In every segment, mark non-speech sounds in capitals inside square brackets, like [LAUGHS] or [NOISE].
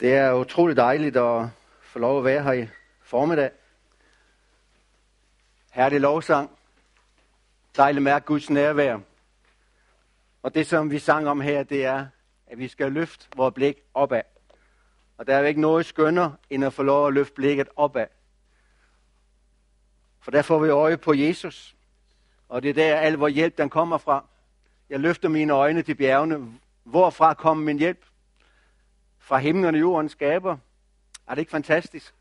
Det er utroligt dejligt at få lov at være her i formiddag. Herlig lovsang. Dejligt mærke Guds nærvær. Og det, som vi sang om her, det er, at vi skal løfte vores blik opad. Og der er jo ikke noget skønner, end at få lov at løfte blikket opad. For der får vi øje på Jesus. Og det er der, al vores hjælp den kommer fra. Jeg løfter mine øjne til bjergene. Hvorfra kommer min hjælp? Fra himlen og jorden skaber. Er det ikke fantastisk?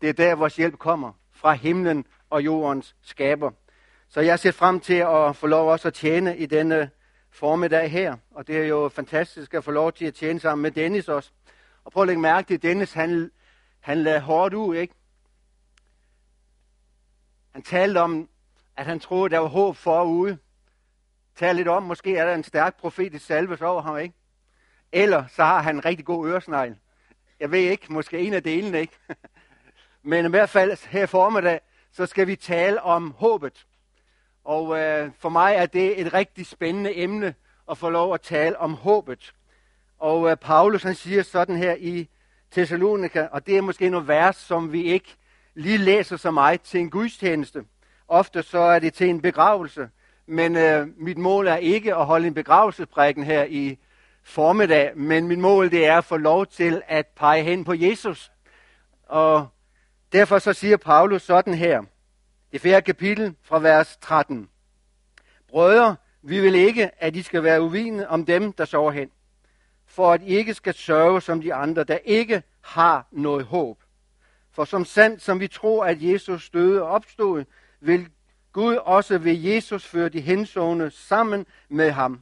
Det er der, vores hjælp kommer. Fra himlen og jordens skaber. Så jeg ser frem til at få lov også at tjene i denne formiddag her. Og det er jo fantastisk at få lov til at tjene sammen med Dennis også. Og prøv at lægge mærke til, at Dennis han, han lagde hårdt ud, ikke? Han talte om, at han troede, der var håb forude. Tal lidt om, måske er der en stærk profetisk salve over ham, ikke? Eller så har han en rigtig god øresnegl. Jeg ved ikke, måske en af delene, ikke? [LAUGHS] Men i hvert fald her formiddag, så skal vi tale om håbet. Og øh, for mig er det et rigtig spændende emne at få lov at tale om håbet. Og øh, Paulus han siger sådan her i Thessalonika, og det er måske noget vers, som vi ikke lige læser så meget til en gudstjeneste. Ofte så er det til en begravelse. Men øh, mit mål er ikke at holde en begravelsesprækken her i formiddag, men mit mål det er at få lov til at pege hen på Jesus. Og derfor så siger Paulus sådan her, det fjerde kapitel fra vers 13. Brødre, vi vil ikke, at I skal være uvidende om dem, der sover hen, for at I ikke skal sørge som de andre, der ikke har noget håb. For som sandt som vi tror, at Jesus døde og opstod, vil Gud også ved Jesus føre de hensovne sammen med ham.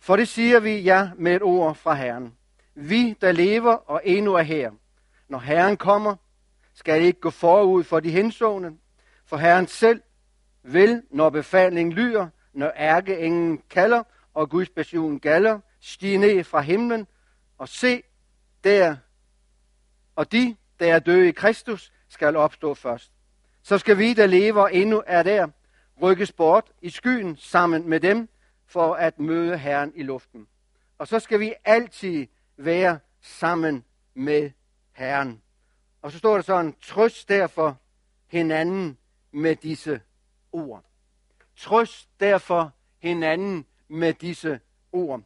For det siger vi ja med et ord fra Herren. Vi, der lever og endnu er her. Når Herren kommer, skal I ikke gå forud for de hensående, for Herren selv vil, når befalingen lyder, når ærkeenglen kalder, og Guds passion galler, stige ned fra himlen, og se, der og de, der er døde i Kristus, skal opstå først. Så skal vi, der lever og endnu er der, rykkes bort i skyen sammen med dem, for at møde Herren i luften. Og så skal vi altid være sammen med Herren. Og så står der sådan, trøst derfor hinanden med disse ord. Trøst derfor hinanden med disse ord.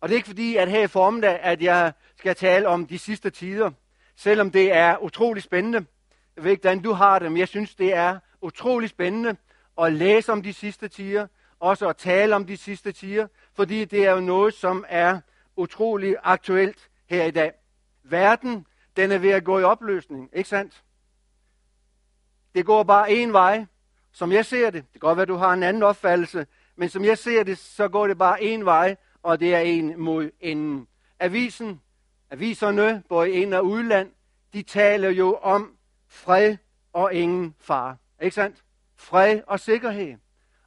Og det er ikke fordi, at her i formiddag, at jeg skal tale om de sidste tider, selvom det er utrolig spændende. Jeg ved ikke, hvordan du har det, men jeg synes, det er utrolig spændende at læse om de sidste tider, også at tale om de sidste tider, fordi det er jo noget, som er utrolig aktuelt her i dag. Verden, den er ved at gå i opløsning, ikke sandt? Det går bare en vej, som jeg ser det. Det kan godt være, at du har en anden opfattelse, men som jeg ser det, så går det bare en vej, og det er en mod enden. Avisen, aviserne, både ind og udland, de taler jo om fred og ingen far. Ikke sandt? Fred og sikkerhed.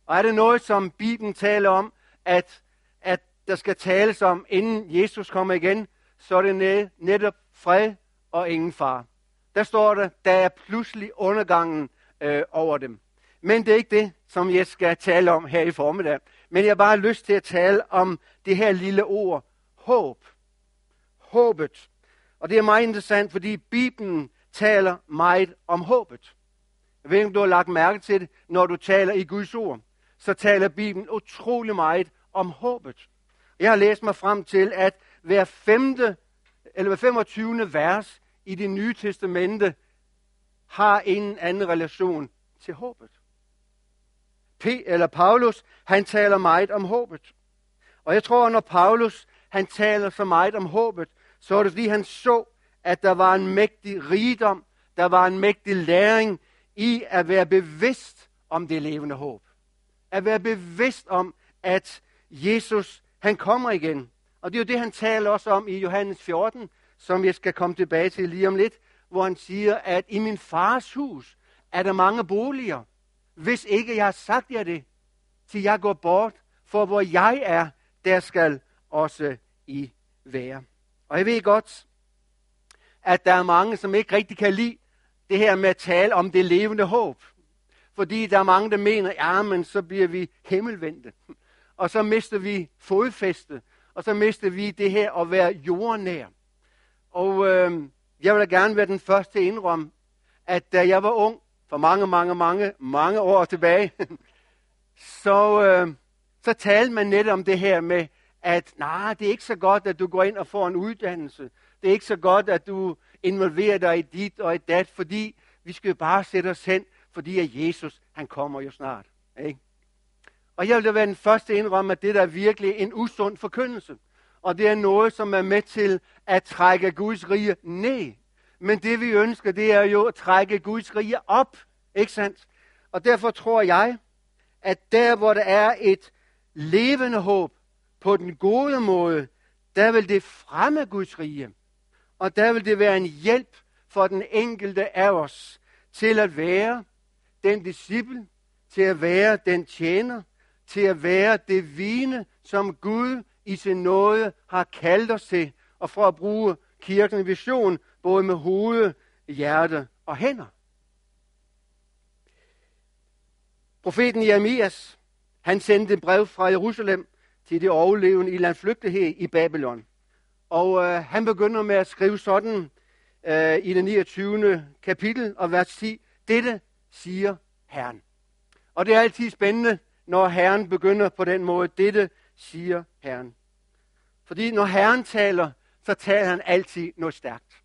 Og er det noget, som Bibelen taler om, at, at der skal tales om, inden Jesus kommer igen, så er det netop fred og ingen far. Der står der, der er pludselig undergangen øh, over dem. Men det er ikke det, som jeg skal tale om her i formiddag. Men jeg har bare lyst til at tale om det her lille ord, håb. Håbet. Og det er meget interessant, fordi Bibelen taler meget om håbet. Jeg ved ikke, om du har lagt mærke til det, når du taler i Guds ord så taler Bibelen utrolig meget om håbet. Jeg har læst mig frem til, at hver femte eller hver 25. vers i det nye testamente har en anden relation til håbet. P. eller Paulus, han taler meget om håbet. Og jeg tror, når Paulus han taler så meget om håbet, så er det fordi han så, at der var en mægtig rigdom, der var en mægtig læring i at være bevidst om det levende håb at være bevidst om, at Jesus, han kommer igen. Og det er jo det, han taler også om i Johannes 14, som jeg skal komme tilbage til lige om lidt, hvor han siger, at i min fars hus er der mange boliger. Hvis ikke jeg har sagt jer det, til jeg går bort, for hvor jeg er, der skal også I være. Og jeg ved godt, at der er mange, som ikke rigtig kan lide det her med at tale om det levende håb. Fordi der er mange, der mener, ja, men så bliver vi himmelvendte. Og så mister vi fodfæste. Og så mister vi det her at være jordnær. Og øh, jeg vil da gerne være den første til at indrømme, at da jeg var ung, for mange, mange, mange, mange år tilbage, [LAUGHS] så, øh, så talte man net om det her med, at nej, det er ikke så godt, at du går ind og får en uddannelse. Det er ikke så godt, at du involverer dig i dit og i dat, fordi vi skal jo bare sætte os hen, fordi at Jesus, han kommer jo snart. Ikke? Og jeg vil da være den første indrømme, at det der er virkelig en usund forkyndelse. Og det er noget, som er med til at trække Guds rige ned. Men det vi ønsker, det er jo at trække Guds rige op. Ikke sandt? Og derfor tror jeg, at der hvor der er et levende håb på den gode måde, der vil det fremme Guds rige. Og der vil det være en hjælp for den enkelte af os til at være den disciple, til at være den tjener, til at være det vine, som Gud i sin nåde har kaldt os til, og for at bruge kirkens vision, både med hoved, hjerte og hænder. Profeten Jeremias, han sendte et brev fra Jerusalem til de overlevende i landflygtighed i Babylon. Og øh, han begynder med at skrive sådan øh, i det 29. kapitel og vers 10. Dette siger Herren. Og det er altid spændende, når Herren begynder på den måde. Dette siger Herren. Fordi når Herren taler, så taler han altid noget stærkt.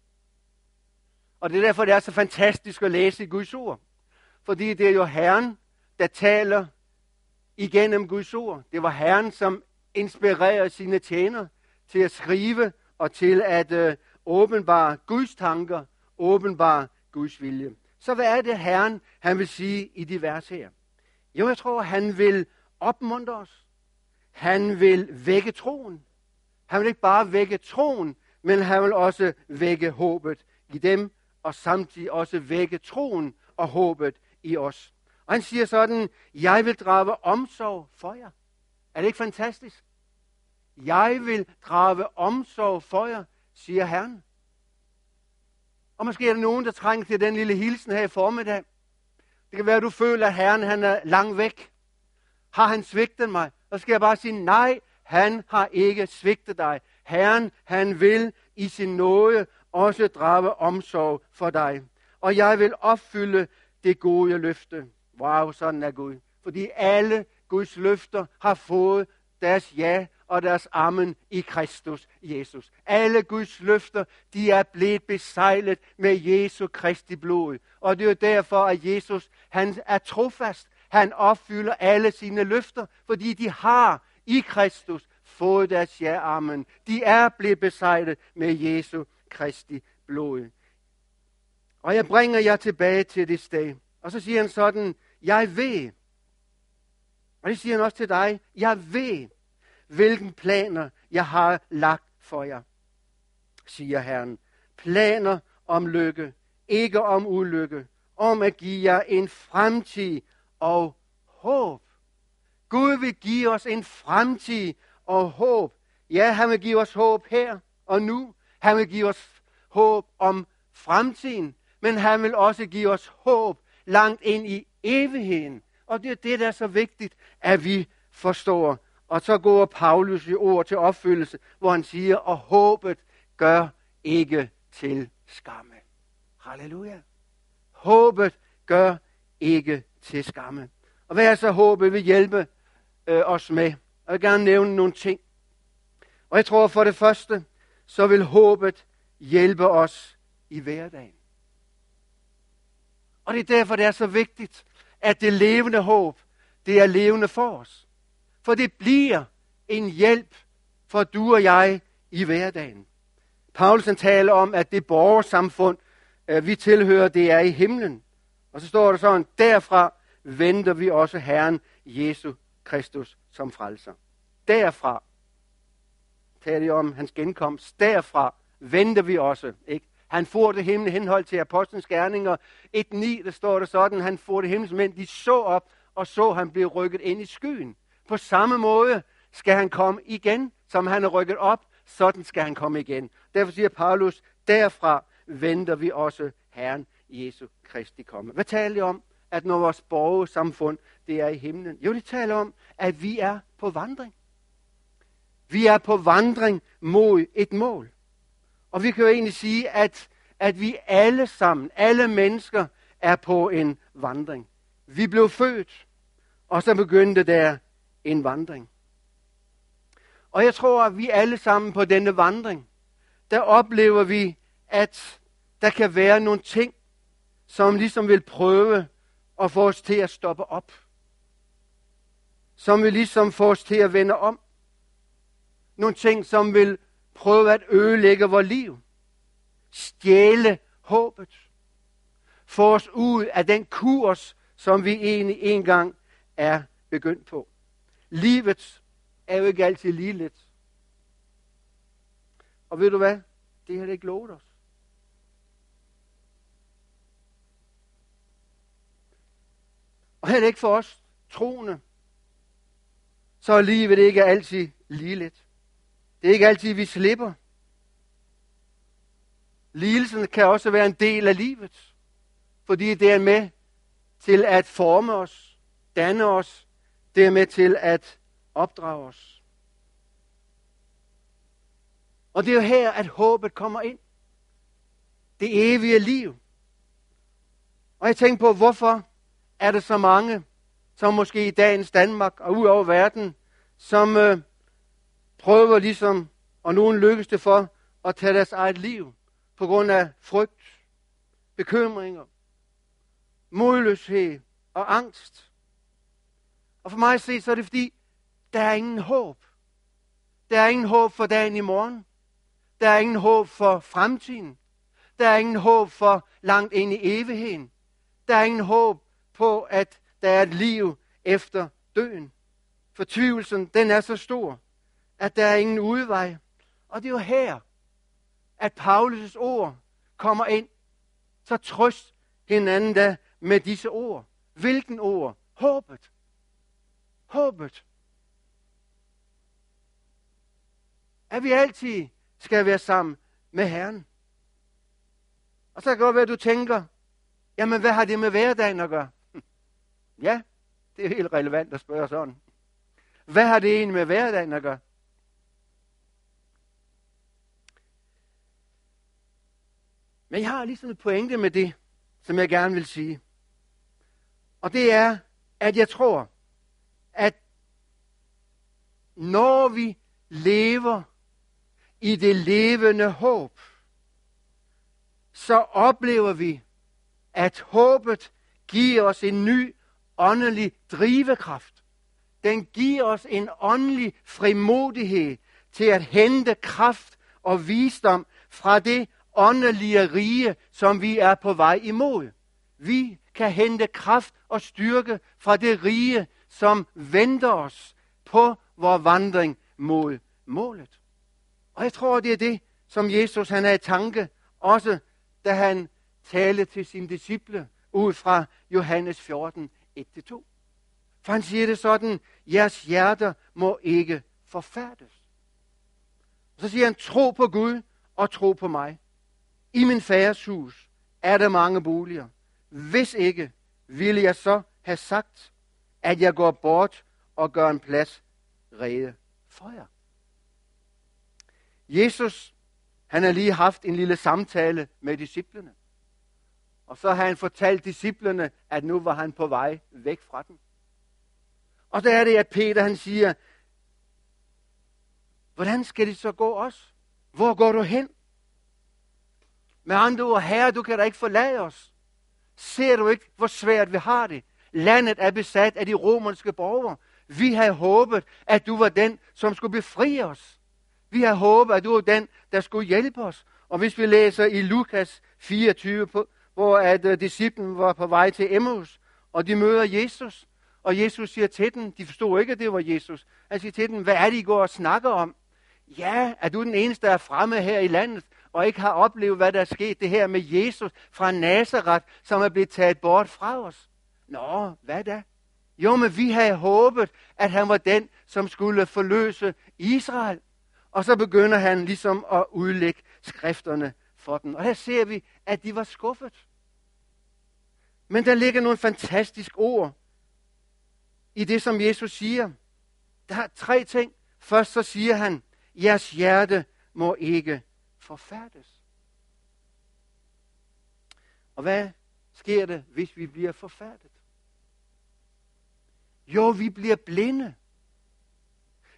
Og det er derfor, det er så fantastisk at læse i Guds ord. Fordi det er jo Herren, der taler igennem Guds ord. Det var Herren, som inspirerede sine tjenere til at skrive og til at øh, åbenbare Guds tanker, åbenbare Guds vilje. Så hvad er det Herren, han vil sige i de vers her? Jo, jeg tror, han vil opmuntre os. Han vil vække troen. Han vil ikke bare vække troen, men han vil også vække håbet i dem, og samtidig også vække troen og håbet i os. Og han siger sådan, jeg vil drage omsorg for jer. Er det ikke fantastisk? Jeg vil drage omsorg for jer, siger Herren. Og måske er der nogen, der trænger til den lille hilsen her i formiddag. Det kan være, at du føler, at Herren han er langt væk. Har han svigtet mig? Så skal jeg bare sige, nej, han har ikke svigtet dig. Herren, han vil i sin nåde også drage omsorg for dig. Og jeg vil opfylde det gode løfte. Wow, sådan er Gud. Fordi alle Guds løfter har fået deres ja og deres amen i Kristus Jesus. Alle Guds løfter, de er blevet besejlet med Jesu Kristi blod. Og det er jo derfor, at Jesus, han er trofast. Han opfylder alle sine løfter, fordi de har i Kristus fået deres ja, amen. De er blevet besejlet med Jesu Kristi blod. Og jeg bringer jer tilbage til det sted. Og så siger han sådan, jeg ved, og det siger han også til dig, jeg ved, hvilken planer jeg har lagt for jer, siger Herren. Planer om lykke, ikke om ulykke, om at give jer en fremtid og håb. Gud vil give os en fremtid og håb. Ja, han vil give os håb her og nu. Han vil give os håb om fremtiden, men han vil også give os håb langt ind i evigheden. Og det er det, der er så vigtigt, at vi forstår. Og så går Paulus i ord til opfyldelse, hvor han siger, og håbet gør ikke til skamme. Halleluja. Håbet gør ikke til skamme. Og hvad er så håbet vil hjælpe øh, os med? Jeg vil gerne nævne nogle ting. Og jeg tror for det første, så vil håbet hjælpe os i hverdagen. Og det er derfor, det er så vigtigt, at det levende håb, det er levende for os. For det bliver en hjælp for du og jeg i hverdagen. Paulsen taler om, at det borgersamfund, øh, vi tilhører, det er i himlen. Og så står der sådan, derfra venter vi også Herren Jesus Kristus som frelser. Derfra taler de om hans genkomst. Derfra venter vi også. Ikke? Han får det himmel henhold til apostlenes gerninger. 1.9, der står der sådan, han får det himmel, men de så op, og så han blev rykket ind i skyen. På samme måde skal han komme igen, som han er rykket op, sådan skal han komme igen. Derfor siger Paulus, derfra venter vi også Herren Jesu Kristi komme. Hvad taler de om? At når vores borgersamfund, det er i himlen. Jo, det taler om, at vi er på vandring. Vi er på vandring mod et mål. Og vi kan jo egentlig sige, at, at vi alle sammen, alle mennesker, er på en vandring. Vi blev født, og så begyndte der en vandring. Og jeg tror, at vi alle sammen på denne vandring, der oplever vi, at der kan være nogle ting, som ligesom vil prøve at få os til at stoppe op. Som vil ligesom få os til at vende om. Nogle ting, som vil prøve at ødelægge vores liv. Stjæle håbet. Få os ud af den kurs, som vi egentlig engang er begyndt på. Livet er jo ikke altid lige lidt. Og ved du hvad? Det har det ikke lovet os. Og heller ikke for os troende, så er livet ikke altid lige lidt. Det er ikke altid, vi slipper. Lidelsen kan også være en del af livet, fordi det er med til at forme os, danne os, det er med til at opdrage os. Og det er jo her, at håbet kommer ind. Det evige liv. Og jeg tænker på, hvorfor er der så mange, som måske i dagens Danmark og ud over verden, som øh, prøver ligesom, og nogen lykkes det for, at tage deres eget liv på grund af frygt, bekymringer, modløshed og angst. Og for mig at se, så er det fordi, der er ingen håb. Der er ingen håb for dagen i morgen. Der er ingen håb for fremtiden. Der er ingen håb for langt ind i evigheden. Der er ingen håb på, at der er et liv efter døden. Fortvivlelsen, den er så stor, at der er ingen udvej. Og det er jo her, at Paulus' ord kommer ind. Så trøst hinanden da med disse ord. Hvilken ord? Håbet. Håbet. At vi altid skal være sammen med Herren. Og så kan det godt være, at du tænker, jamen hvad har det med hverdagen at gøre? [LAUGHS] Ja, det er helt relevant at spørge sådan. Hvad har det egentlig med hverdagen at gøre? Men jeg har ligesom et pointe med det, som jeg gerne vil sige. Og det er, at jeg tror, at når vi lever i det levende håb, så oplever vi, at håbet giver os en ny åndelig drivekraft. Den giver os en åndelig frimodighed til at hente kraft og visdom fra det åndelige rige, som vi er på vej imod. Vi kan hente kraft og styrke fra det rige, som venter os på vores vandring mod målet. Og jeg tror, det er det, som Jesus han er i tanke, også da han talte til sine disciple ud fra Johannes 14, 1-2. For han siger det sådan, jeres hjerter må ikke forfærdes. Så siger han, tro på Gud og tro på mig. I min færes hus er der mange boliger. Hvis ikke, ville jeg så have sagt, at jeg går bort og gør en plads rede for jer. Jesus, han har lige haft en lille samtale med disciplene. Og så har han fortalt disciplene, at nu var han på vej væk fra dem. Og der er det, at Peter han siger, hvordan skal det så gå os? Hvor går du hen? Med andre ord, herre, du kan da ikke forlade os. Ser du ikke, hvor svært vi har det? Landet er besat af de romerske borgere. Vi har håbet, at du var den, som skulle befri os. Vi har håbet, at du var den, der skulle hjælpe os. Og hvis vi læser i Lukas 24, hvor at uh, disciplen var på vej til Emmaus, og de møder Jesus, og Jesus siger til dem, de forstod ikke, at det var Jesus, han siger til dem, hvad er det, I går og snakker om? Ja, er du den eneste, der er fremme her i landet, og ikke har oplevet, hvad der er sket, det her med Jesus fra Nazareth, som er blevet taget bort fra os? Nå, hvad da? Jo, men vi havde håbet, at han var den, som skulle forløse Israel. Og så begynder han ligesom at udlægge skrifterne for dem. Og her ser vi, at de var skuffet. Men der ligger nogle fantastiske ord i det, som Jesus siger. Der er tre ting. Først så siger han, jeres hjerte må ikke forfærdes. Og hvad sker der, hvis vi bliver forfærdet? Jo, vi bliver blinde.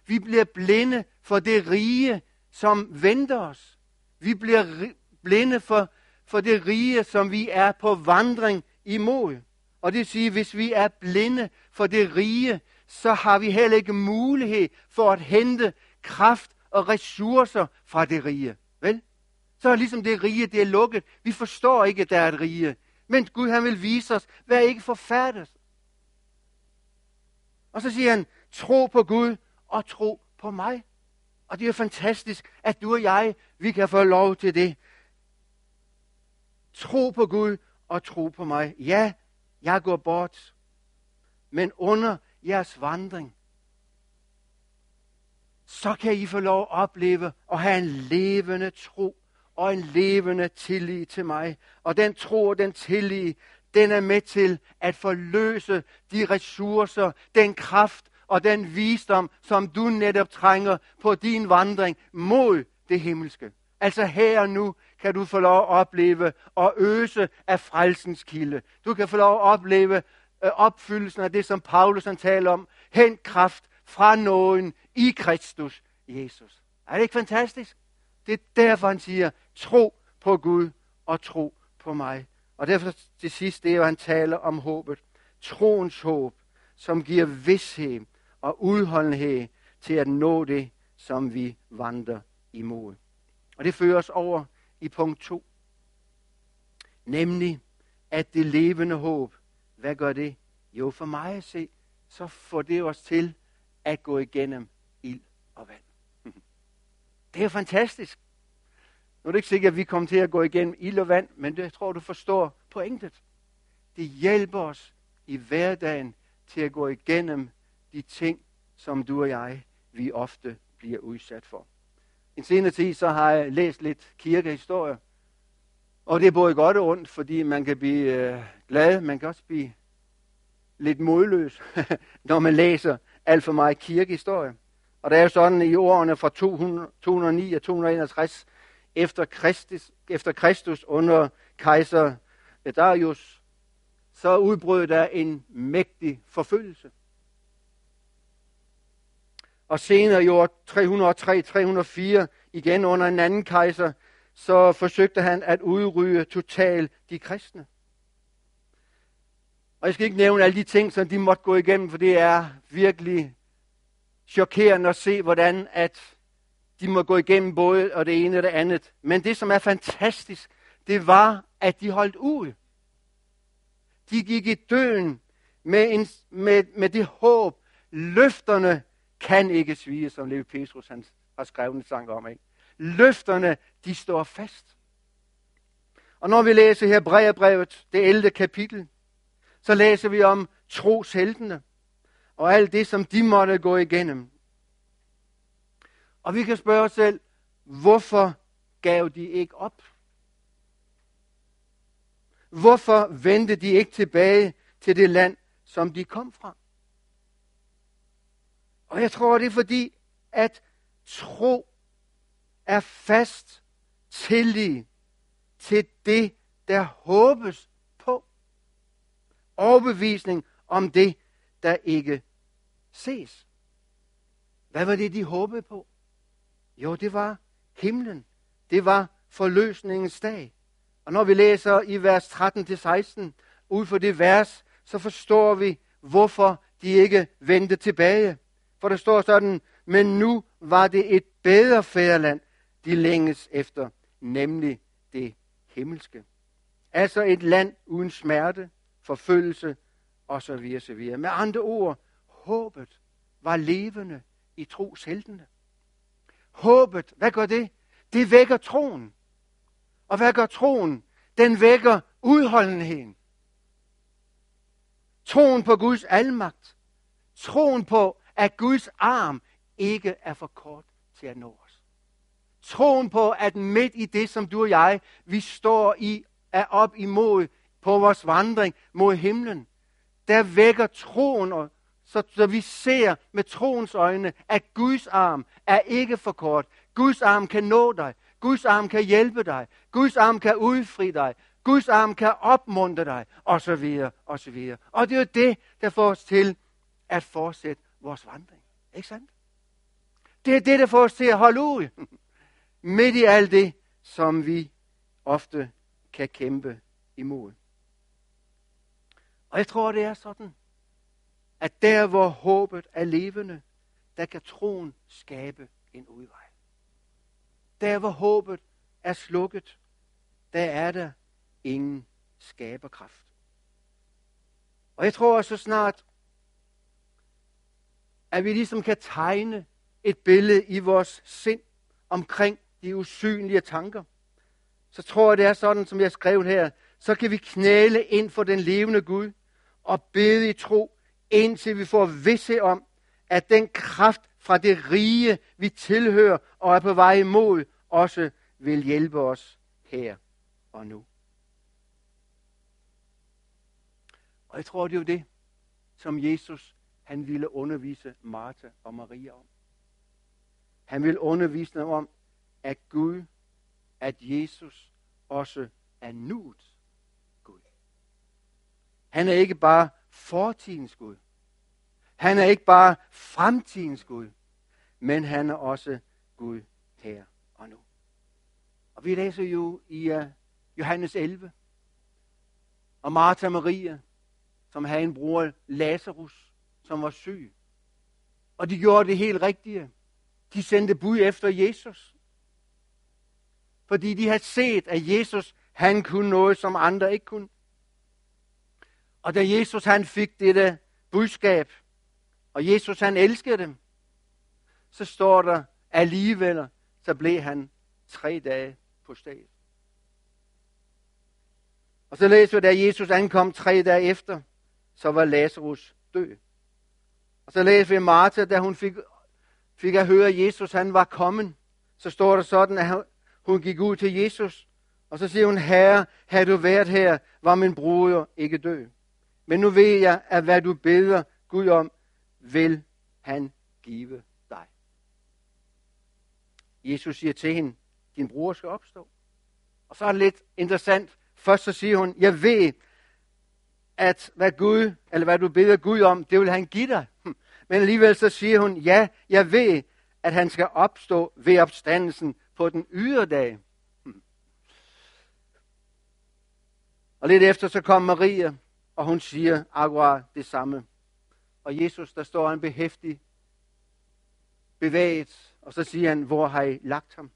Vi bliver blinde for det rige, som venter os. Vi bliver blinde for, for det rige, som vi er på vandring imod. Og det vil sige, hvis vi er blinde for det rige, så har vi heller ikke mulighed for at hente kraft og ressourcer fra det rige. Vel? Så er ligesom det rige, det er lukket. Vi forstår ikke, at der er et rige. Men Gud, han vil vise os, vær ikke forfærdet. Og så siger han, tro på Gud og tro på mig. Og det er fantastisk, at du og jeg, vi kan få lov til det. Tro på Gud og tro på mig. Ja, jeg går bort. Men under jeres vandring, så kan I få lov at opleve og have en levende tro og en levende tillid til mig. Og den tro og den tillid, den er med til at forløse de ressourcer, den kraft og den visdom, som du netop trænger på din vandring mod det himmelske. Altså her og nu kan du få lov at opleve og øse af frelsens kilde. Du kan få lov at opleve øh, opfyldelsen af det, som Paulus han taler om. Hent kraft fra nåden i Kristus Jesus. Er det ikke fantastisk? Det er derfor, han siger, tro på Gud og tro på mig. Og derfor til sidst, det er jo, han taler om håbet. Troens håb, som giver vidshed og udholdenhed til at nå det, som vi vandrer imod. Og det fører os over i punkt 2. Nemlig, at det levende håb, hvad gør det? Jo, for mig at se, så får det os til at gå igennem ild og vand. [LAUGHS] Det er jo fantastisk. Nu er det ikke sikkert, at vi kommer til at gå igennem ild og vand, men det tror du forstår pointet. Det hjælper os i hverdagen til at gå igennem de ting, som du og jeg, vi ofte bliver udsat for. En senere tid, så har jeg læst lidt kirkehistorie. Og det er både godt og ondt, fordi man kan blive øh, glad, man kan også blive lidt modløs, [LAUGHS] når man læser alt for meget kirkehistorie. Og det er jo sådan, i årene fra 200, 209 og 261 efter Kristus, efter Kristus under kejser Darius, så udbrød der en mægtig forfølgelse. Og senere i år 303-304, igen under en anden kejser, så forsøgte han at udrydde totalt de kristne. Og jeg skal ikke nævne alle de ting, som de måtte gå igennem, for det er virkelig chokerende at se, hvordan at de må gå igennem både og det ene og det andet. Men det, som er fantastisk, det var, at de holdt ud. De gik i døden med, en, med, med det håb. Løfterne kan ikke svige, som Levi Petrus han har skrevet en sang om. Ikke? Løfterne, de står fast. Og når vi læser her brevet, det 11. kapitel, så læser vi om trosheltene og alt det, som de måtte gå igennem. Og vi kan spørge os selv, hvorfor gav de ikke op? Hvorfor vendte de ikke tilbage til det land, som de kom fra? Og jeg tror, det er fordi, at tro er fast tillid til det, der håbes på. Overbevisning om det, der ikke ses. Hvad var det, de håbede på? Jo, det var himlen. Det var forløsningens dag. Og når vi læser i vers 13-16, ud for det vers, så forstår vi, hvorfor de ikke vendte tilbage. For der står sådan, men nu var det et bedre fædreland, de længes efter, nemlig det himmelske. Altså et land uden smerte, forfølgelse osv. osv. Med andre ord, håbet var levende i trosheltene. Håbet, hvad gør det? Det vækker troen. Og hvad gør troen? Den vækker udholdenheden. Troen på Guds almagt. Troen på, at Guds arm ikke er for kort til at nå os. Troen på, at midt i det, som du og jeg, vi står i, er op imod på vores vandring mod himlen, der vækker troen, og så, så vi ser med troens øjne, at Guds arm er ikke for kort. Guds arm kan nå dig. Guds arm kan hjælpe dig. Guds arm kan udfri dig. Guds arm kan opmuntre dig, og så videre, og så videre. Og det er jo det, der får os til at fortsætte vores vandring. Ikke sandt? Det er det, der får os til at holde ud. [LAUGHS] Midt i alt det, som vi ofte kan kæmpe imod. Og jeg tror, det er sådan, at der, hvor håbet er levende, der kan troen skabe en udvej. Der, hvor håbet er slukket, der er der ingen skaberkraft. Og jeg tror så snart, at vi ligesom kan tegne et billede i vores sind omkring de usynlige tanker, så tror jeg, det er sådan, som jeg skrev her, så kan vi knæle ind for den levende Gud og bede i tro, indtil vi får vidse om, at den kraft fra det rige, vi tilhører og er på vej imod, også vil hjælpe os her og nu. Og jeg tror, det er jo det, som Jesus han ville undervise Martha og Maria om. Han ville undervise dem om, at Gud, at Jesus også er nuet Gud. Han er ikke bare fortidens Gud. Han er ikke bare fremtidens Gud, men han er også Gud her og nu. Og vi læser jo i uh, Johannes 11 og Martha Maria, som havde en bror, Lazarus, som var syg. Og de gjorde det helt rigtige. De sendte bud efter Jesus. Fordi de havde set, at Jesus, han kunne noget, som andre ikke kunne. Og da Jesus, han fik dette budskab, og Jesus, han elskede dem, så står der alligevel, så blev han tre dage på stedet. Og så læser vi, da Jesus ankom tre dage efter, så var Lazarus død. Og så læser vi Martha, da hun fik, fik at høre, at Jesus han var kommet, så står der sådan, at hun gik ud til Jesus, og så siger hun, Herre, havde du været her, var min bror ikke død. Men nu ved jeg, at hvad du beder Gud om, vil han give dig. Jesus siger til hende, din bror skal opstå. Og så er det lidt interessant. Først så siger hun, jeg ved, at hvad Gud, eller hvad du beder Gud om, det vil han give dig. Hm. Men alligevel så siger hun, ja, jeg ved, at han skal opstå ved opstandelsen på den yderdag. Hm. Og lidt efter så kom Maria, og hun siger akkurat det samme. Og Jesus, der står han behæftig bevæget, og så siger han, hvor har I lagt ham?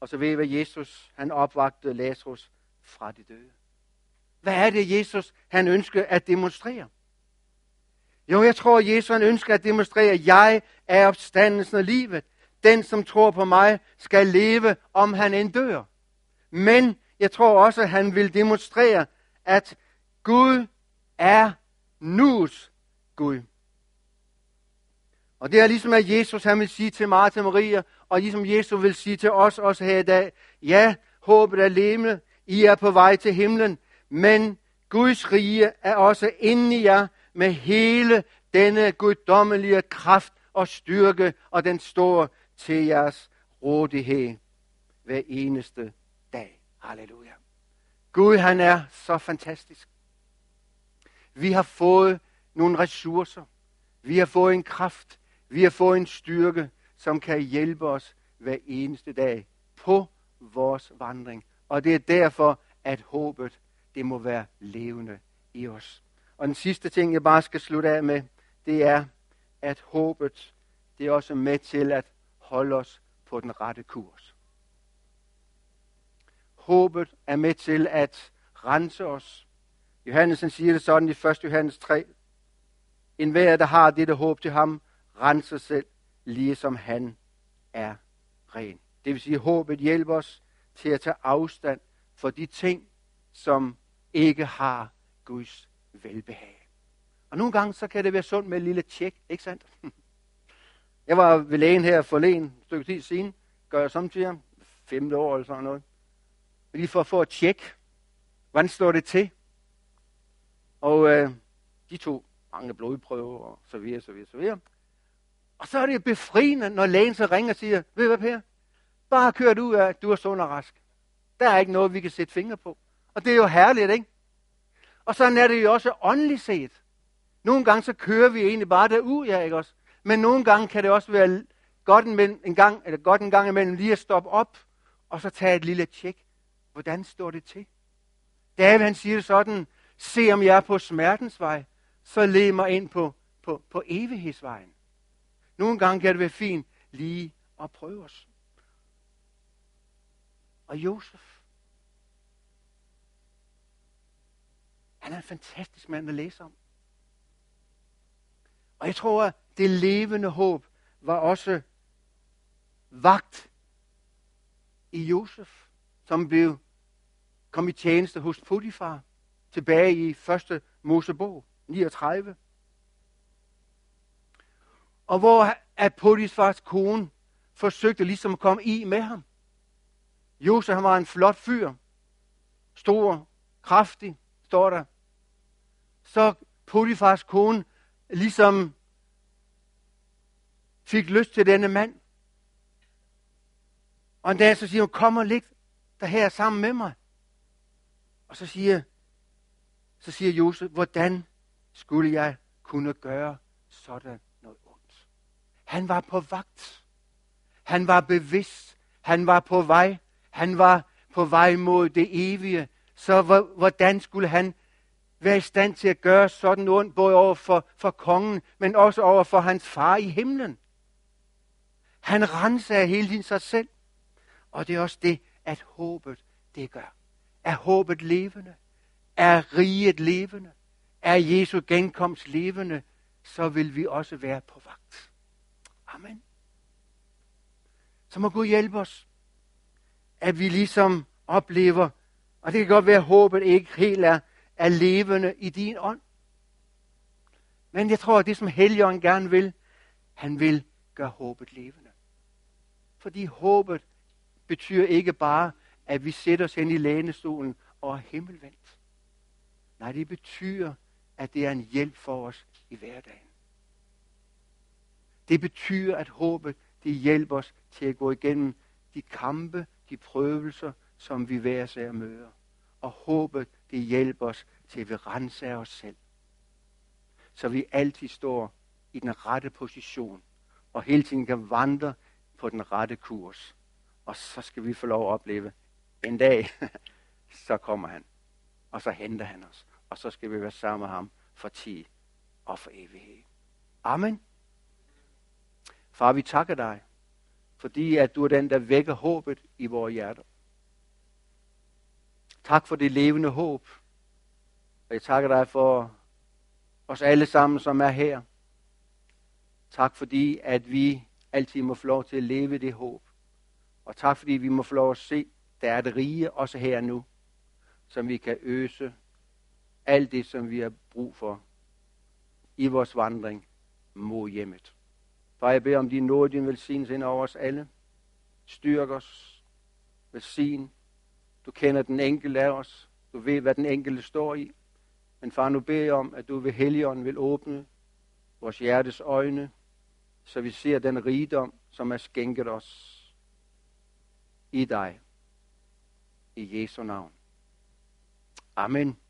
Og så ved I, hvad Jesus, han opvagtede Lazarus fra de døde. Hvad er det, Jesus han ønsker at demonstrere? Jo, jeg tror, at Jesus han ønsker at demonstrere, at jeg er opstandelsen af livet. Den, som tror på mig, skal leve, om han end dør. Men jeg tror også, at han vil demonstrere, at Gud er nus Gud. Og det er ligesom, at Jesus han vil sige til Martha og Maria, og ligesom Jesus vil sige til os også her i dag, ja, håbet er levende, I er på vej til himlen, men Guds rige er også inde i jer med hele denne guddommelige kraft og styrke, og den står til jeres rådighed hver eneste. Halleluja. Gud, han er så fantastisk. Vi har fået nogle ressourcer. Vi har fået en kraft. Vi har fået en styrke, som kan hjælpe os hver eneste dag på vores vandring. Og det er derfor, at håbet det må være levende i os. Og den sidste ting, jeg bare skal slutte af med, det er, at håbet, det er også med til at holde os på den rette kurs. Håbet er med til at rense os. Johannes siger det sådan i 1. Johannes 3. En hver, der har dette håb til ham, renser selv, ligesom han er ren. Det vil sige, at håbet hjælper os til at tage afstand for de ting, som ikke har Guds velbehag. Og nogle gange, så kan det være sundt med et lille tjek, ikke sandt? Jeg var ved lægen her for et stykke tid siden, gør jeg samtidig, femte år eller sådan noget. Lige for at få et tjek. Hvordan står det til? Og øh, de tog mange blodprøver og så videre, så videre, så videre. Og så er det befriende, når lægen så ringer og siger, ved du hvad Per, bare kør du ud af, du er sund og rask. Der er ikke noget, vi kan sætte fingre på. Og det er jo herligt, ikke? Og sådan er det jo også åndeligt set. Nogle gange så kører vi egentlig bare derud, ja, ikke også? Men nogle gange kan det også være godt en, en gang, eller godt en gang imellem lige at stoppe op, og så tage et lille tjek. Hvordan står det til? David han siger det sådan, se om jeg er på smertens vej, så led mig ind på, på, på evighedsvejen. Nogle gange kan det være fint lige at prøve os. Og Josef, han er en fantastisk mand at læse om. Og jeg tror, at det levende håb var også vagt i Josef, som blev kom i tjeneste hos Potifar tilbage i 1. Mosebog 39. Og hvor at Potifars kone forsøgte ligesom at komme i med ham. Josef han var en flot fyr. Stor, kraftig, står der. Så Potifars kone ligesom fik lyst til denne mand. Og en dag så siger hun, kom og lig der her sammen med mig. Og så siger, så siger Josef, hvordan skulle jeg kunne gøre sådan noget ondt? Han var på vagt. Han var bevidst. Han var på vej. Han var på vej mod det evige. Så hvordan skulle han være i stand til at gøre sådan ondt, både over for, for kongen, men også over for hans far i himlen? Han renser hele tiden sig selv. Og det er også det, at håbet det gør. Er håbet levende? Er riget levende? Er Jesu genkomst levende? Så vil vi også være på vagt. Amen. Så må Gud hjælpe os, at vi ligesom oplever, og det kan godt være, at håbet ikke helt er, er levende i din ånd. Men jeg tror, at det som Helligånden gerne vil, han vil gøre håbet levende. Fordi håbet betyder ikke bare, at vi sætter os hen i lænestolen og er himmelvendt. Nej, det betyder, at det er en hjælp for os i hverdagen. Det betyder, at håbet det hjælper os til at gå igennem de kampe, de prøvelser, som vi hver sær møder. Og håbet, det hjælper os til at vi renser os selv. Så vi altid står i den rette position, og hele tiden kan vandre på den rette kurs. Og så skal vi få lov at opleve, en dag, [LAUGHS] så kommer han, og så henter han os, og så skal vi være sammen med ham for tid og for evighed. Amen. Far, vi takker dig, fordi at du er den, der vækker håbet i vores hjerter. Tak for det levende håb. Og jeg takker dig for os alle sammen, som er her. Tak fordi, at vi altid må få lov til at leve det håb. Og tak fordi vi må få lov at se, der er det rige også her nu, som vi kan øse alt det, som vi har brug for i vores vandring mod hjemmet. Far, jeg beder om din nåde, din velsignelse ind over os alle. Styrk os. Velsign. Du kender den enkelte af os. Du ved, hvad den enkelte står i. Men far, nu beder jeg om, at du ved Helligånden vil åbne vores hjertes øjne, så vi ser den rigdom, som er skænket os i dig. I Jesu navn. Amen.